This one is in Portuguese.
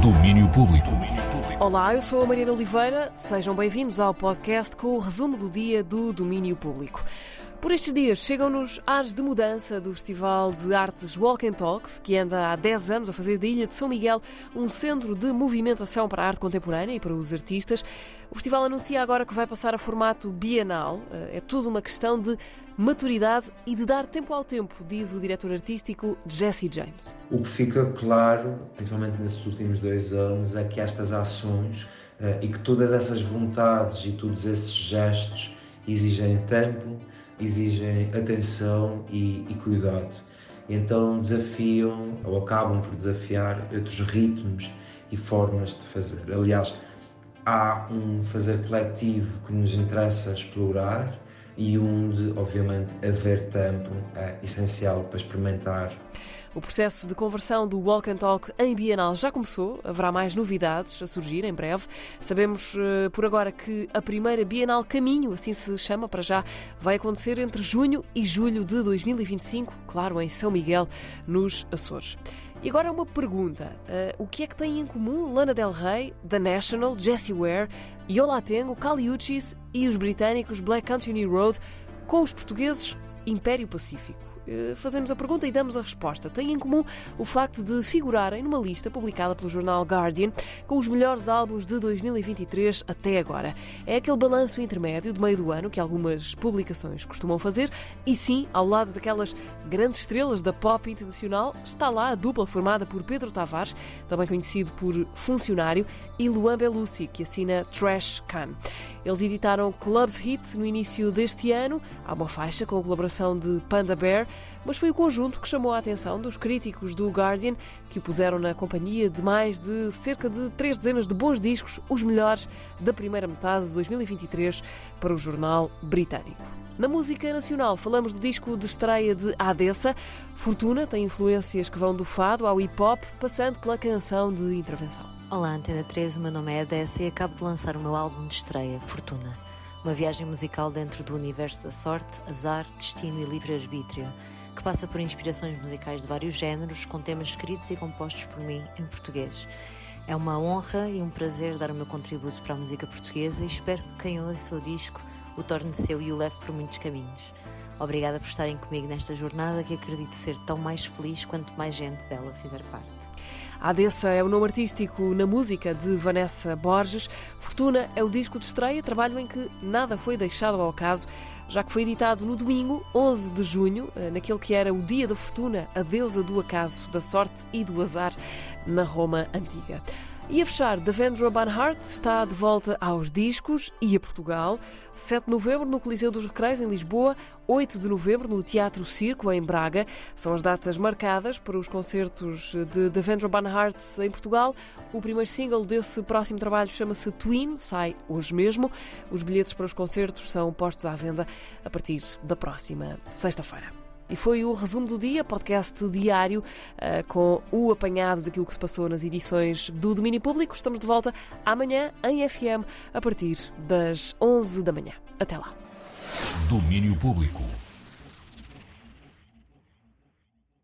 Domínio Público. Olá, eu sou a Mariana Oliveira. Sejam bem-vindos ao podcast com o resumo do dia do Domínio Público. Por estes dias chegam-nos ares de mudança do Festival de Artes Walk and Talk, que anda há 10 anos a fazer da Ilha de São Miguel um centro de movimentação para a arte contemporânea e para os artistas. O festival anuncia agora que vai passar a formato bienal. É tudo uma questão de maturidade e de dar tempo ao tempo, diz o diretor artístico Jesse James. O que fica claro, principalmente nesses últimos dois anos, é que estas ações eh, e que todas essas vontades e todos esses gestos exigem tempo, exigem atenção e, e cuidado. Então desafiam ou acabam por desafiar outros ritmos e formas de fazer. Aliás, há um fazer coletivo que nos interessa explorar e onde, obviamente, haver tempo é essencial para experimentar. O processo de conversão do Walk and Talk em Bienal já começou, haverá mais novidades a surgir em breve. Sabemos uh, por agora que a primeira Bienal Caminho, assim se chama para já, vai acontecer entre junho e julho de 2025, claro, em São Miguel, nos Açores. E agora uma pergunta: uh, o que é que têm em comum Lana Del Rey, The National, Jessie Ware, Yola Tengo, Kali Uchis e os britânicos Black Country Road com os portugueses Império Pacífico? Eh, fazemos a pergunta e damos a resposta. Tem em comum o facto de figurarem numa lista publicada pelo jornal Guardian com os melhores álbuns de 2023 até agora. É aquele balanço intermédio de meio do ano que algumas publicações costumam fazer e sim, ao lado daquelas grandes estrelas da pop internacional, está lá a dupla formada por Pedro Tavares, também conhecido por Funcionário, e Luan Belusi, que assina Trash Can. Eles editaram Clubs Hit no início deste ano, há uma faixa com a colaboração de Panda Bear, mas foi o conjunto que chamou a atenção dos críticos do Guardian, que o puseram na companhia de mais de cerca de três dezenas de bons discos, os melhores da primeira metade de 2023 para o jornal britânico. Na música nacional, falamos do disco de estreia de Adessa. Fortuna tem influências que vão do fado ao hip hop, passando pela canção de intervenção. Olá, Antena 3, o meu nome é Adessa e acabo de lançar o meu álbum de estreia, Fortuna. Uma viagem musical dentro do universo da sorte, azar, destino e livre-arbítrio, que passa por inspirações musicais de vários géneros, com temas escritos e compostos por mim em português. É uma honra e um prazer dar o meu contributo para a música portuguesa e espero que quem ouça o disco o torne seu e o leve por muitos caminhos. Obrigada por estarem comigo nesta jornada que acredito ser tão mais feliz quanto mais gente dela fizer parte. Adessa é o nome artístico na música de Vanessa Borges. Fortuna é o disco de estreia, trabalho em que nada foi deixado ao acaso, já que foi editado no domingo, 11 de junho, eh, naquele que era o Dia da Fortuna, a deusa do acaso, da sorte e do azar na Roma Antiga. E a fechar, Devendra Banhart está de volta aos discos e a Portugal. 7 de novembro no Coliseu dos Recreios, em Lisboa. 8 de novembro no Teatro Circo, em Braga. São as datas marcadas para os concertos de Devendra Banhart em Portugal. O primeiro single desse próximo trabalho chama-se Twin, sai hoje mesmo. Os bilhetes para os concertos são postos à venda a partir da próxima sexta-feira. E foi o resumo do dia, podcast diário, uh, com o apanhado daquilo que se passou nas edições do Domínio Público. Estamos de volta amanhã em FM, a partir das 11 da manhã. Até lá. Domínio Público.